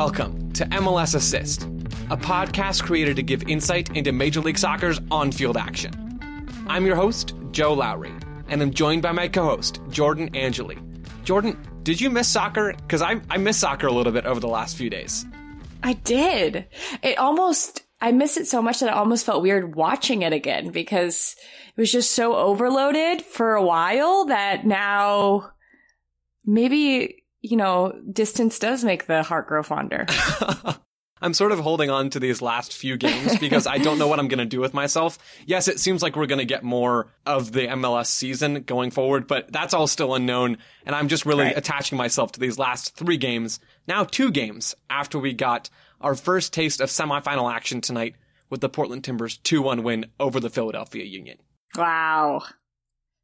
welcome to MLS Assist, a podcast created to give insight into Major League Soccer's on field action. I'm your host, Joe Lowry, and I'm joined by my co host, Jordan Angeli. Jordan, did you miss soccer? Because I, I missed soccer a little bit over the last few days. I did. It almost, I missed it so much that it almost felt weird watching it again because it was just so overloaded for a while that now maybe, you know, distance does make the heart grow fonder. I'm sort of holding on to these last few games because I don't know what I'm going to do with myself. Yes, it seems like we're going to get more of the MLS season going forward, but that's all still unknown. And I'm just really Right. attaching myself to these last three games, now two games after we got our first taste of semifinal action tonight with the Portland Timbers 2-1 win over the Philadelphia Union. wow.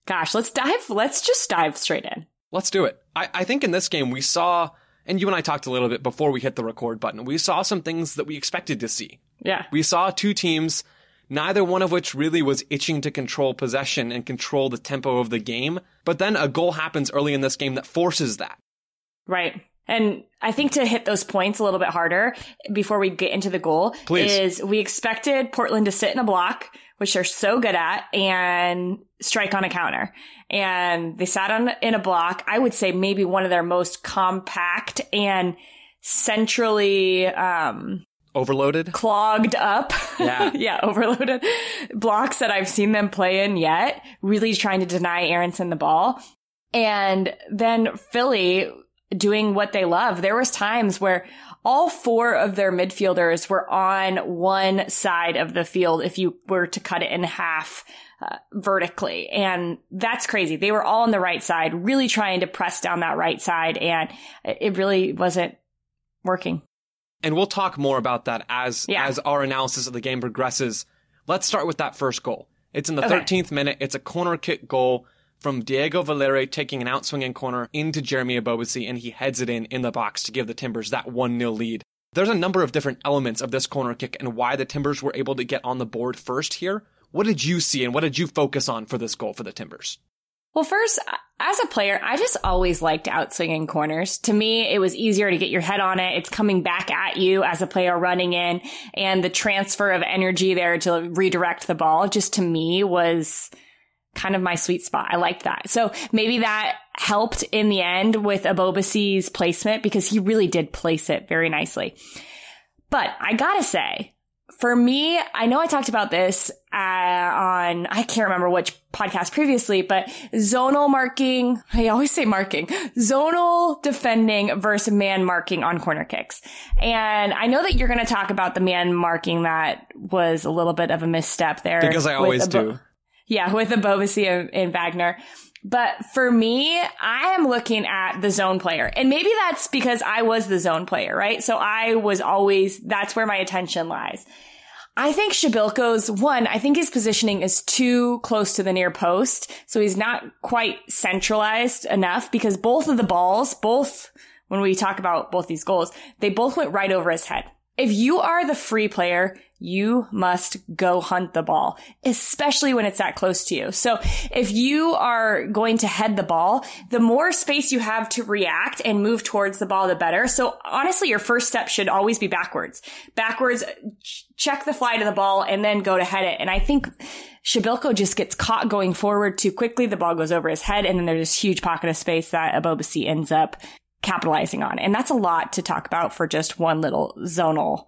Gosh, let's dive, let's just dive straight in. Let's do it. I, I think in this game we saw, and you and I talked a little bit before we hit the record button, we saw some things that we expected to see. Yeah. We saw two teams, neither one of which really was itching to control possession and control the tempo of the game. But then a goal happens early in this game that forces that. Right. And I think to hit those points a little bit harder before we get into the goal Please. is we expected Portland to sit in a block, which they're so good at, and strike on a counter. And they sat on in a block. I would say maybe one of their most compact and centrally um, Overloaded? clogged up. Yeah. yeah, overloaded blocks that I've seen them play in yet, really trying to deny Aaronson the ball. And then Philly doing what they love. There was times where all four of their midfielders were on one side of the field if you were to cut it in half uh, vertically. And that's crazy. They were all on the right side, really trying to press down that right side. And it really wasn't working. And we'll talk more about that as Yeah. as our analysis of the game progresses. Let's start with that first goal. It's in the Okay. 13th minute. It's a corner kick goal from Diego Valeri taking an outswinging corner into Jeremy Ebobisse, and he heads it in in the box to give the Timbers that 1-0 lead. There's a number of different elements of this corner kick and why the Timbers were able to get on the board first here. What did you see and what did you focus on for this goal for the Timbers? Well, first, as a player, I just always liked outswinging corners. To me, it was easier to get your head on it. It's coming back at you as a player running in and the transfer of energy there to redirect the ball just to me was kind of my sweet spot. I liked that. So maybe that helped in the end with Ebobisse's placement because he really did place it very nicely. But I gotta say, for me, I know I talked about this uh, on, I can't remember which podcast previously, but zonal marking, I always say marking, zonal defending versus man marking on corner kicks. And I know that you're going to talk about the man marking that was a little bit of a misstep there. Because I always Abo- do. Yeah, with Ebobisse and, and Wagner. But for me, I am looking at the zone player. And maybe that's because I was the zone player, right? So I was always, that's where my attention lies. I think Przybylko's one, I think his positioning is too close to the near post. So he's not quite centralized enough because both of the balls, both, when we talk about both these goals, they both went right over his head. If you are the free player, you must go hunt the ball, especially when it's that close to you. So if you are going to head the ball, the more space you have to react and move towards the ball, the better. So honestly, your first step should always be backwards. Backwards, ch- check the fly to the ball and then go to head it. And I think Przybylko just gets caught going forward too quickly. The ball goes over his head and then there's this huge pocket of space that Ebobisse ends up capitalizing on. And that's a lot to talk about for just one little zonal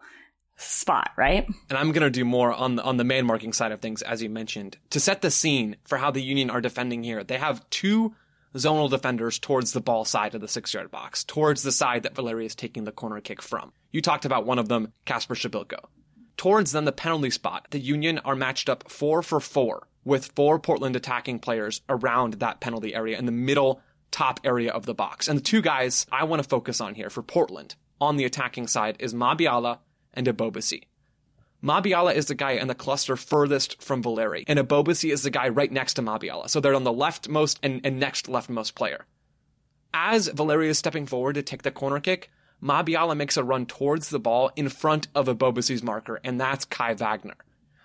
spot, right? and I'm going to do more on the, on the man marking side of things, as you mentioned, to set the scene for how the Union are defending here. They have two zonal defenders towards the ball side of the six yard box, towards the side that Valeri is taking the corner kick from. You talked about one of them, Kacper Przybylko. Towards then the penalty spot, the Union are matched up four for four with four Portland attacking players around that penalty area in the middle top area of the box. And the two guys I want to focus on here for Portland on the attacking side is Mabiala and Ebobisse. Mabiala is the guy in the cluster furthest from Valeri, and Ebobisse is the guy right next to Mabiala. So they're on the leftmost and, and next leftmost player. As Valeri is stepping forward to take the corner kick, Mabiala makes a run towards the ball in front of Ebobisse's marker, and that's Kai Wagner.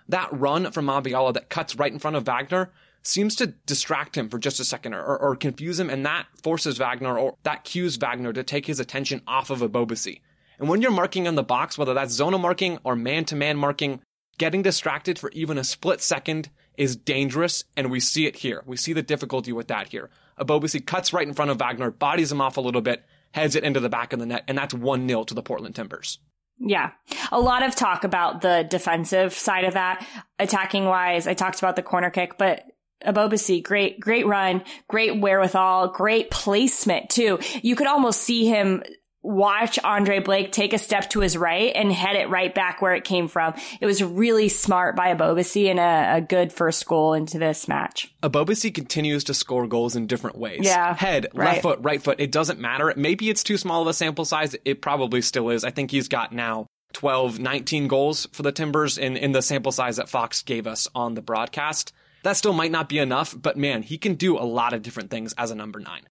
That run from Mabiala that cuts right in front of Wagner seems to distract him for just a second or, or confuse him, and that forces Wagner or that cues Wagner to take his attention off of Ebobisse. And when you're marking on the box, whether that's zona marking or man to man marking, getting distracted for even a split second is dangerous, and we see it here. We see the difficulty with that here. Ebobisse cuts right in front of Wagner, bodies him off a little bit, heads it into the back of the net, and that's 1 0 to the Portland Timbers. Yeah. A lot of talk about the defensive side of that. Attacking wise, I talked about the corner kick, but Ebobisse, great, great run, great wherewithal, great placement too. You could almost see him watch Andre Blake take a step to his right and head it right back where it came from. It was really smart by Ebobisse and a, a, good first goal into this match. Ebobisse continues to score goals in different ways. Yeah. Head, right. left foot, right foot. It doesn't matter. Maybe it's too small of a sample size. It probably still is. I think he's got now 12, 19 goals for the Timbers in, in the sample size that Fox gave us on the broadcast. That still might not be enough, but man, he can do a lot of different things as a number nine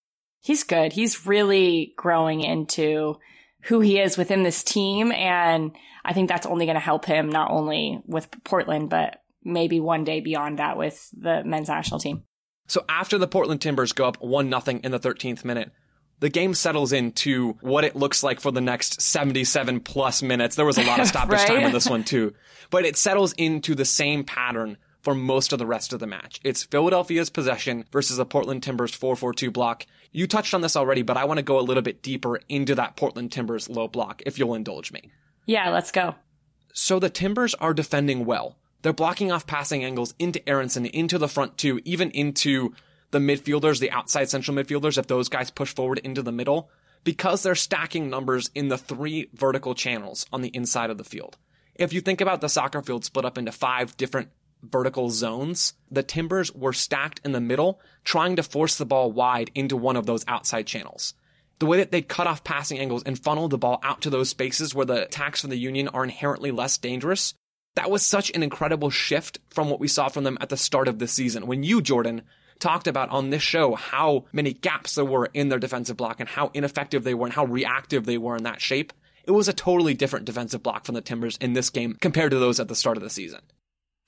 he's good. He's really growing into who he is within this team. And I think that's only going to help him not only with Portland, but maybe one day beyond that with the men's national team. So after the Portland Timbers go up one nothing in the 13th minute, the game settles into what it looks like for the next 77 plus minutes. There was a lot of stoppage right? time in this one too, but it settles into the same pattern for most of the rest of the match. It's Philadelphia's possession versus the Portland Timbers 4-4-2 block. You touched on this already, but I want to go a little bit deeper into that Portland Timbers low block, if you'll indulge me. Yeah, let's go. So the Timbers are defending well. They're blocking off passing angles into Aaronson, into the front two, even into the midfielders, the outside central midfielders, if those guys push forward into the middle, because they're stacking numbers in the three vertical channels on the inside of the field. If you think about the soccer field split up into five different vertical zones, the Timbers were stacked in the middle, trying to force the ball wide into one of those outside channels. The way that they cut off passing angles and funneled the ball out to those spaces where the attacks from the Union are inherently less dangerous, that was such an incredible shift from what we saw from them at the start of the season. When you, Jordan, talked about on this show how many gaps there were in their defensive block and how ineffective they were and how reactive they were in that shape, it was a totally different defensive block from the Timbers in this game compared to those at the start of the season.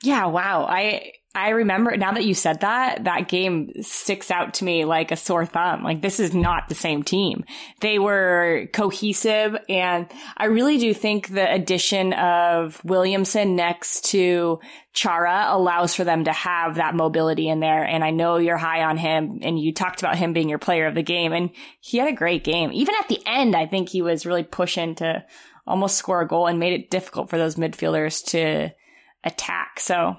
Yeah, wow. I I remember now that you said that, that game sticks out to me like a sore thumb. Like this is not the same team. They were cohesive and I really do think the addition of Williamson next to Chara allows for them to have that mobility in there. And I know you're high on him and you talked about him being your player of the game and he had a great game. Even at the end, I think he was really pushing to almost score a goal and made it difficult for those midfielders to attack. So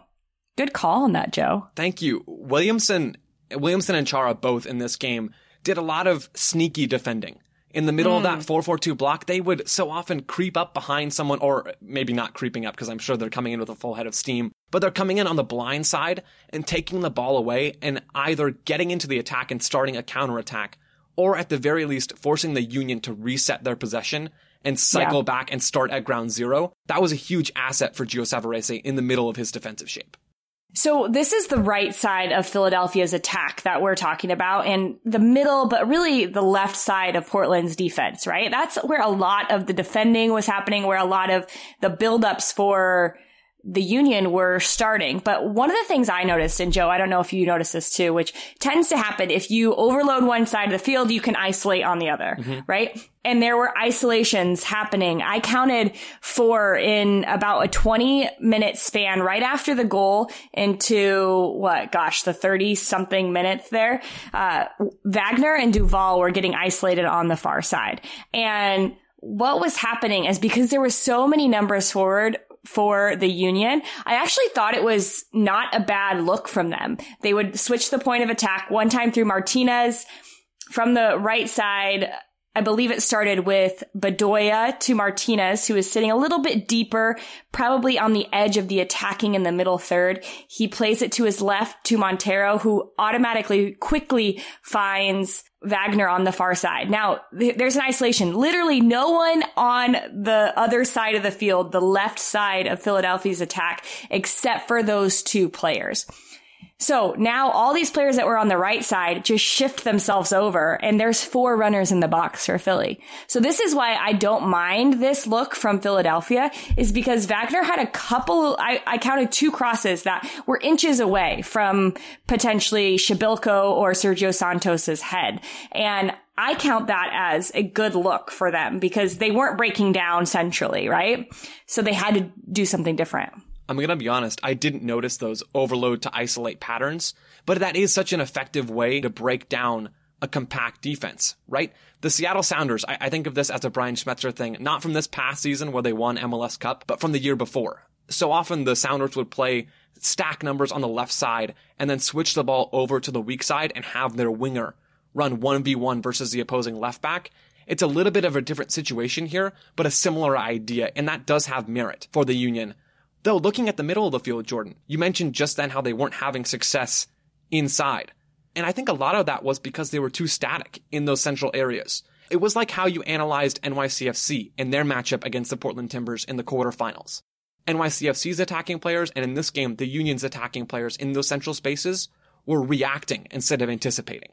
good call on that, Joe. Thank you. Williamson, Williamson and Chara both in this game did a lot of sneaky defending. In the middle mm. of that 442 hmm. block, they would so often creep up behind someone, or maybe not creeping up because I'm sure they're coming in with a full head of steam, but they're coming in on the blind side and taking the ball away and either getting into the attack and starting a counterattack, or at the very least forcing the Union to reset their possession and cycle yeah. back and start at ground zero. That was a huge asset for Gio Savarese in the middle of his defensive shape. So this is the right side of Philadelphia's attack that we're talking about and the middle, but really the left side of Portland's defense, right? That's where a lot of the defending was happening, where a lot of the buildups for the union were starting. But one of the things I noticed, and Joe, I don't know if you noticed this too, which tends to happen if you overload one side of the field, you can isolate on the other, mm-hmm. right? And there were isolations happening. I counted four in about a 20 minute span right after the goal into what, gosh, the 30 something minutes there. Uh, Wagner and Duval were getting isolated on the far side. And what was happening is because there were so many numbers forward, for the Union, I actually thought it was not a bad look from them. They would switch the point of attack one time through Martinez from the right side. I believe it started with Bedoya to Martinez, who is sitting a little bit deeper, probably on the edge of the attacking in the middle third. He plays it to his left to Monteiro, who automatically quickly finds Wagner on the far side. Now, th- there's an isolation. Literally no one on the other side of the field, the left side of Philadelphia's attack, except for those two players. So now all these players that were on the right side just shift themselves over and there's four runners in the box for Philly. So this is why I don't mind this look from Philadelphia is because Wagner had a couple, I, I counted two crosses that were inches away from potentially Przybylko or Sergio Santos's head. And I count that as a good look for them because they weren't breaking down centrally, right? So they had to do something different. I'm going to be honest, I didn't notice those overload to isolate patterns, but that is such an effective way to break down a compact defense, right? The Seattle Sounders, I, I, think of this as a Brian Schmetzer thing, not from this past season where they won MLS Cup, but from the year before. So often the Sounders would play stack numbers on the left side and then switch the ball over to the weak side and have their winger run 1v1 versus the opposing left back. It's a little bit of a different situation here, but a similar idea, and that does have merit for the Union Though looking at the middle of the field, Jordan, you mentioned just then how they weren't having success inside. And I think a lot of that was because they were too static in those central areas. It was like how you analyzed NYCFC in their matchup against the Portland Timbers in the quarterfinals. NYCFC's attacking players, and in this game, the Union's attacking players in those central spaces were reacting instead of anticipating.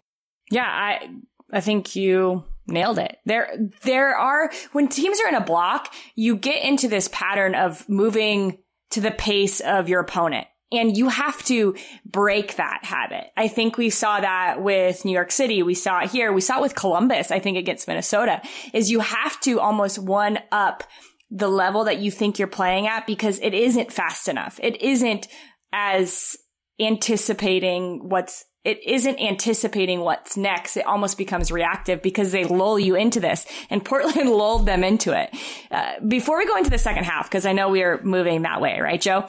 Yeah, I I think you nailed it. There there are when teams are in a block, you get into this pattern of moving to the pace of your opponent. And you have to break that habit. I think we saw that with New York City. We saw it here. We saw it with Columbus, I think against Minnesota, is you have to almost one up the level that you think you're playing at because it isn't fast enough. It isn't as anticipating what's it isn't anticipating what's next. It almost becomes reactive because they lull you into this and Portland lulled them into it. Uh, before we go into the second half, because I know we are moving that way, right, Joe?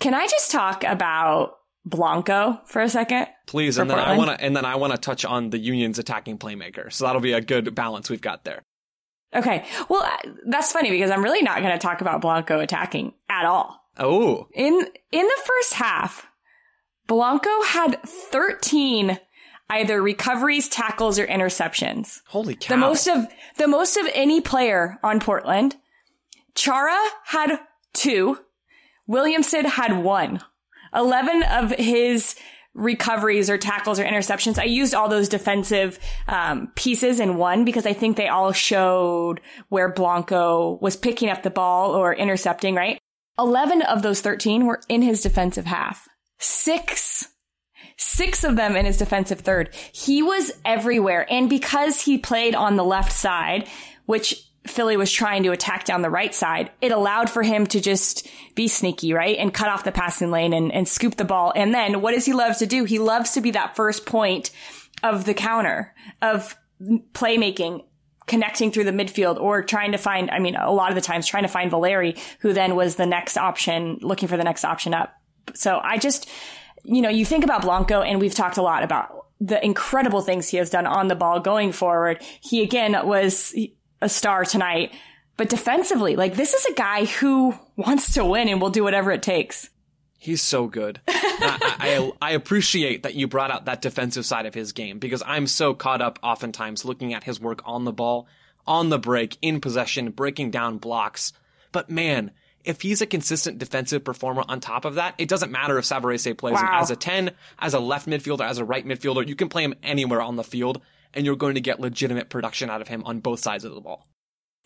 Can I just talk about Blanco for a second? Please. And then Portland? I want to, and then I want to touch on the Union's attacking playmaker. So that'll be a good balance we've got there. Okay. Well, uh, that's funny because I'm really not going to talk about Blanco attacking at all. Oh. In, in the first half, Blanco had 13 either recoveries, tackles, or interceptions. Holy cow. The most of, the most of any player on Portland. Chara had two. Williamson had one. 11 of his recoveries or tackles or interceptions. I used all those defensive um, pieces in one because I think they all showed where Blanco was picking up the ball or intercepting, right? 11 of those 13 were in his defensive half. Six six of them in his defensive third. He was everywhere. And because he played on the left side, which Philly was trying to attack down the right side, it allowed for him to just be sneaky, right? And cut off the passing lane and, and scoop the ball. And then what does he love to do? He loves to be that first point of the counter of playmaking connecting through the midfield or trying to find, I mean, a lot of the times trying to find Valeri, who then was the next option, looking for the next option up. So I just, you know, you think about Blanco and we've talked a lot about the incredible things he has done on the ball going forward. He again was a star tonight, but defensively, like this is a guy who wants to win and will do whatever it takes. He's so good. I, I, I, appreciate that you brought out that defensive side of his game because I'm so caught up oftentimes looking at his work on the ball, on the break, in possession, breaking down blocks. But man, if he's a consistent defensive performer on top of that, it doesn't matter if Savarese plays wow. him as a 10, as a left midfielder, as a right midfielder. You can play him anywhere on the field and you're going to get legitimate production out of him on both sides of the ball.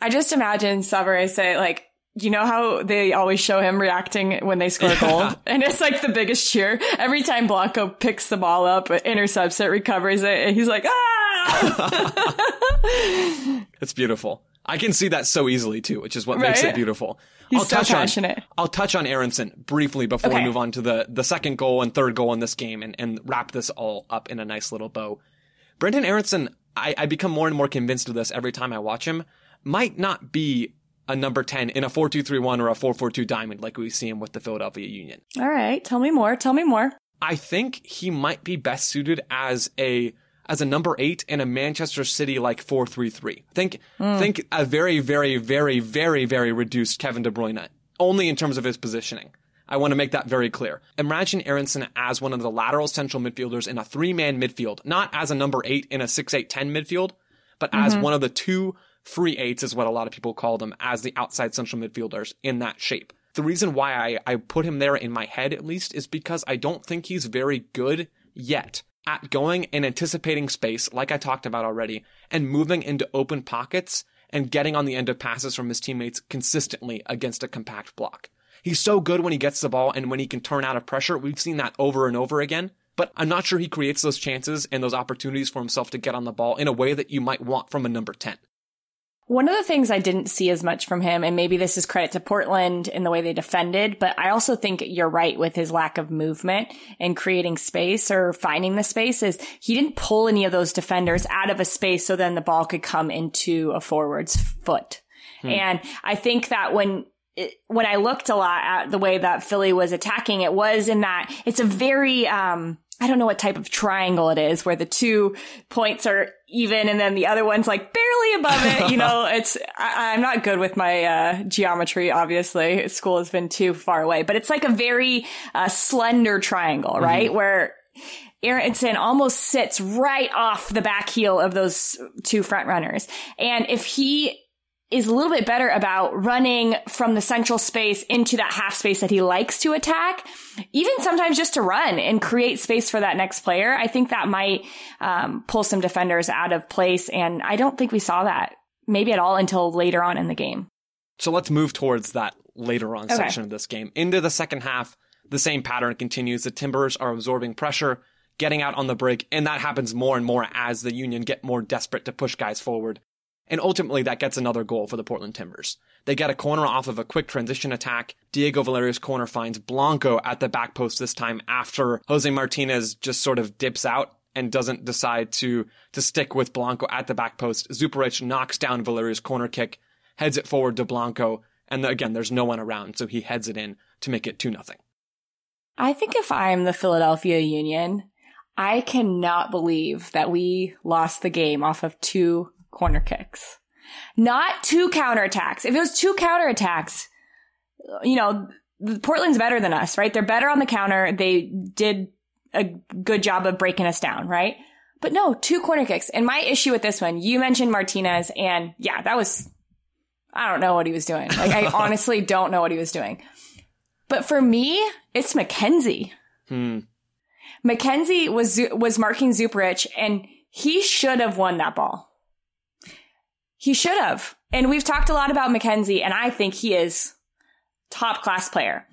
I just imagine Savarese like, you know how they always show him reacting when they score a goal? And it's like the biggest cheer. Every time Blanco picks the ball up, intercepts it, recovers it, and he's like, ah! it's beautiful. I can see that so easily too, which is what right? makes it beautiful. He's I'll so touch passionate. On, I'll touch on Aaronson briefly before okay. we move on to the, the second goal and third goal in this game and, and wrap this all up in a nice little bow. Brenden Aaronson, I, I become more and more convinced of this every time I watch him, might not be a number 10 in a 4-2-3-1 or a 4-4-2 diamond like we see him with the Philadelphia Union. All right. Tell me more. Tell me more. I think he might be best suited as a as a number eight in a Manchester City like four three three. Think mm. think a very very very very very reduced Kevin De Bruyne only in terms of his positioning. I want to make that very clear. Imagine Aaronson as one of the lateral central midfielders in a three man midfield, not as a number eight in a six eight ten midfield, but mm-hmm. as one of the two free eights is what a lot of people call them as the outside central midfielders in that shape. the reason why I, I put him there in my head at least is because I don't think he's very good yet at going and anticipating space, like I talked about already, and moving into open pockets and getting on the end of passes from his teammates consistently against a compact block. He's so good when he gets the ball and when he can turn out of pressure. We've seen that over and over again. But I'm not sure he creates those chances and those opportunities for himself to get on the ball in a way that you might want from a number 10. One of the things I didn't see as much from him, and maybe this is credit to Portland in the way they defended, but I also think you're right with his lack of movement and creating space or finding the space is he didn't pull any of those defenders out of a space so then the ball could come into a forward's foot. Hmm. And I think that when when I looked a lot at the way that Philly was attacking, it was in that it's a very, um, I don't know what type of triangle it is where the two points are even and then the other one's like barely above it. You know, it's, I, am not good with my, uh, geometry, obviously. School has been too far away, but it's like a very, uh, slender triangle, mm-hmm. right? Mm-hmm. Where Aaronson almost sits right off the back heel of those two front runners. And if he is a little bit better about running from the central space into that half space that he likes to attack, even sometimes just to run and create space for that next player. I think that might um, pull some defenders out of place. And I don't think we saw that maybe at all until later on in the game. So let's move towards that later on okay. section of this game. Into the second half, the same pattern continues. The Timbers are absorbing pressure, getting out on the break, and that happens more and more as the Union get more desperate to push guys forward. And ultimately, that gets another goal for the Portland Timbers. They get a corner off of a quick transition attack. Diego Valeri's corner finds Blanco at the back post this time after Jose Martinez just sort of dips out and doesn't decide to, to stick with Blanco at the back post. Zuparic knocks down Valeri's corner kick, heads it forward to Blanco, and again, there's no one around, so he heads it in to make it 2 nothing. I think if I'm the Philadelphia Union, I cannot believe that we lost the game off of two corner kicks. Not two counterattacks. If it was two counterattacks, you know, Portland's better than us, right? They're better on the counter. They did a good job of breaking us down, right? But no, two corner kicks. And my issue with this one, you mentioned Martinez, and yeah, that was, I don't know what he was doing. Like, I honestly don't know what he was doing. But for me, it's McKenzie. Hmm. McKenzie was, was marking Zuparic, and he should have won that ball. He should have. And we've talked a lot about McKenzie, and I think he is top class player.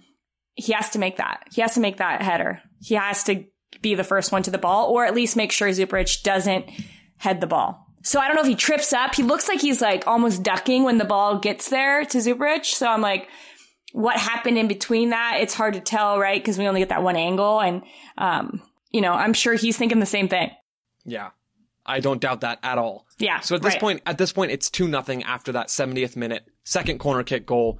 He has to make that. He has to make that header. He has to be the first one to the ball, or at least make sure Zuparic doesn't head the ball. So I don't know if he trips up. He looks like he's like almost ducking when the ball gets there to Zuparic. So I'm like, what happened in between that? It's hard to tell, right? Because we only get that one angle. And, um, you know, I'm sure he's thinking the same thing. Yeah. I don't doubt that at all. Yeah. So at this right. point, at this point, it's two nothing after that 70th minute second corner kick goal.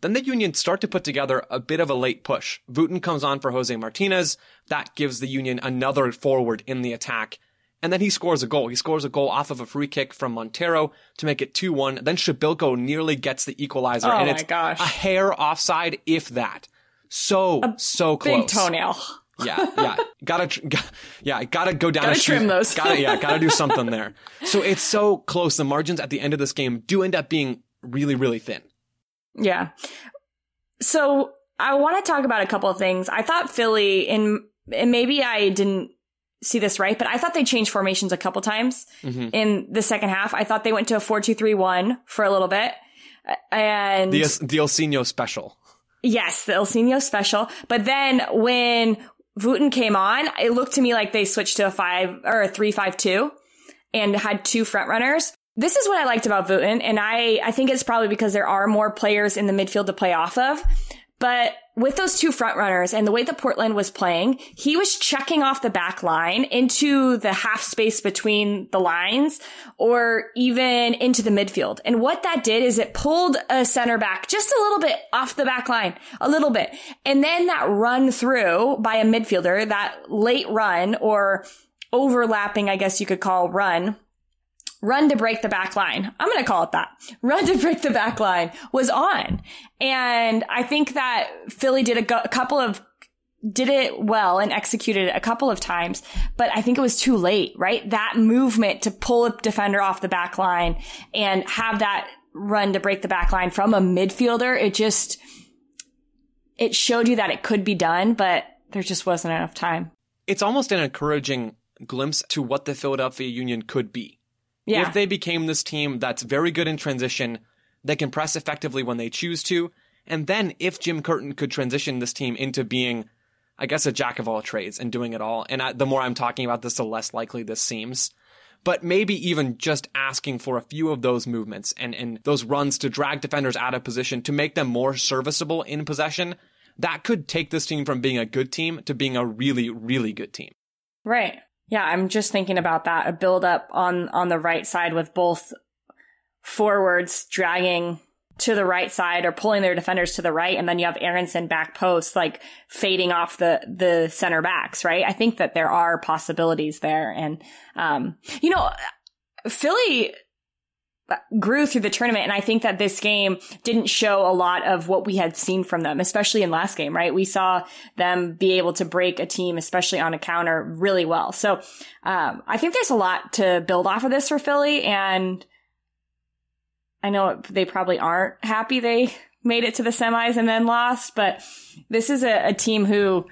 Then the Union start to put together a bit of a late push. Wooten comes on for Jose Martinez. That gives the Union another forward in the attack. And then he scores a goal. He scores a goal off of a free kick from Monteiro to make it 2-1. Then Przybylko nearly gets the equalizer. Oh and my it's gosh. a hair offside, if that. So, a so close. Big toenail yeah, yeah. Gotta, got, yeah, gotta go down. Gotta trim those. gotta, yeah, gotta do something there. So it's so close. The margins at the end of this game do end up being really, really thin. Yeah. So I want to talk about a couple of things. I thought Philly, and, and maybe I didn't see this right, but I thought they changed formations a couple times mm-hmm. in the second half. I thought they went to a 4-2-3-1 for a little bit. And the, the Ilsinho special. Yes, the Ilsinho special. But then when Wooten came on, it looked to me like they switched to a five or a three five two and had two front runners. This is what I liked about Wooten, and I, I think it's probably because there are more players in the midfield to play off of. But with those two front runners and the way that Portland was playing, he was checking off the back line into the half space between the lines or even into the midfield. And what that did is it pulled a center back just a little bit off the back line, a little bit. And then that run through by a midfielder, that late run or overlapping, I guess you could call run run to break the back line. I'm going to call it that. Run to break the back line was on. And I think that Philly did a, go- a couple of did it well and executed it a couple of times, but I think it was too late, right? That movement to pull a defender off the back line and have that run to break the back line from a midfielder, it just, it showed you that it could be done, but there just wasn't enough time. It's almost an encouraging glimpse to what the Philadelphia Union could be. Yeah. If they became this team that's very good in transition, they can press effectively when they choose to, and then if Jim Curtin could transition this team into being, I guess, a jack of all trades and doing it all, and I, the more I'm talking about this, the less likely this seems. But maybe even just asking for a few of those movements and, and those runs to drag defenders out of position to make them more serviceable in possession, that could take this team from being a good team to being a really, really good team. Right. Yeah, I'm just thinking about that. A build up on on the right side with both forwards dragging to the right side or pulling their defenders to the right, and then you have Aaronson back post like fading off the the center backs. Right. I think that there are possibilities there, and um, you know, Philly grew through the tournament. And I think that this game didn't show a lot of what we had seen from them, especially in last game, right? We saw them be able to break a team, especially on a counter really well. So, um, I think there's a lot to build off of this for Philly. And I know they probably aren't happy they made it to the semis and then lost, but this is a, a team who,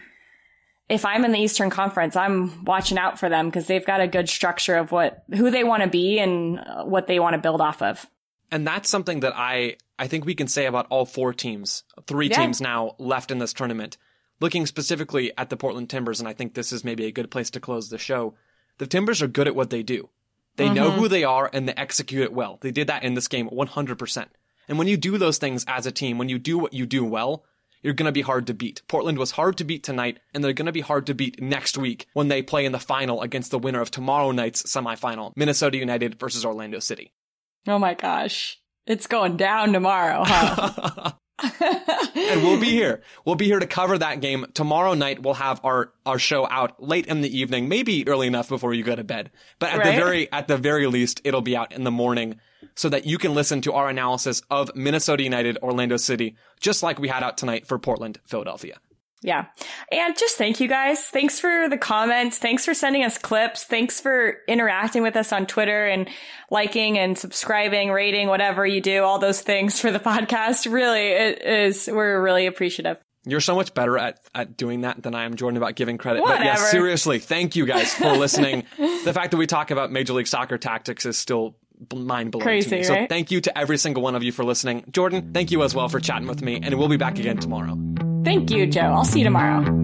if I'm in the Eastern Conference, I'm watching out for them because they've got a good structure of what who they want to be and uh, what they want to build off of. And that's something that I I think we can say about all four teams, three Yeah. teams now left in this tournament. Looking specifically at the Portland Timbers, and I think this is maybe a good place to close the show. The Timbers are good at what they do. They know who they are and they execute it well. They did that in this game 100%. And when you do those things as a team, when you do what you do well, you're going to be hard to beat. Portland was hard to beat tonight, and they're going to be hard to beat next week when they play in the final against the winner of tomorrow night's semifinal, Minnesota United versus Orlando City. Oh my gosh. It's going down tomorrow, huh? and we'll be here. We'll be here to cover that game tomorrow night. We'll have our our show out late in the evening, maybe early enough before you go to bed. But at the very at the very least, it'll be out in the morning so that you can listen to our analysis of Minnesota United, Orlando City, just like we had out tonight for Portland, Philadelphia. Yeah. And just thank you guys. Thanks for the comments. Thanks for sending us clips. Thanks for interacting with us on Twitter and liking and subscribing, rating, whatever you do, all those things for the podcast. Really, it is, we're really appreciative. You're so much better at, at doing that than I am, Jordan, about giving credit. But yeah, Whatever. seriously, thank you guys for listening. the fact that we talk about Major League Soccer tactics is still mind blowing to Crazy, me. So right? thank you to every single one of you for listening. Jordan, thank you as well for chatting with me, and we'll be back again tomorrow. Thank you, Joe. I'll see you tomorrow.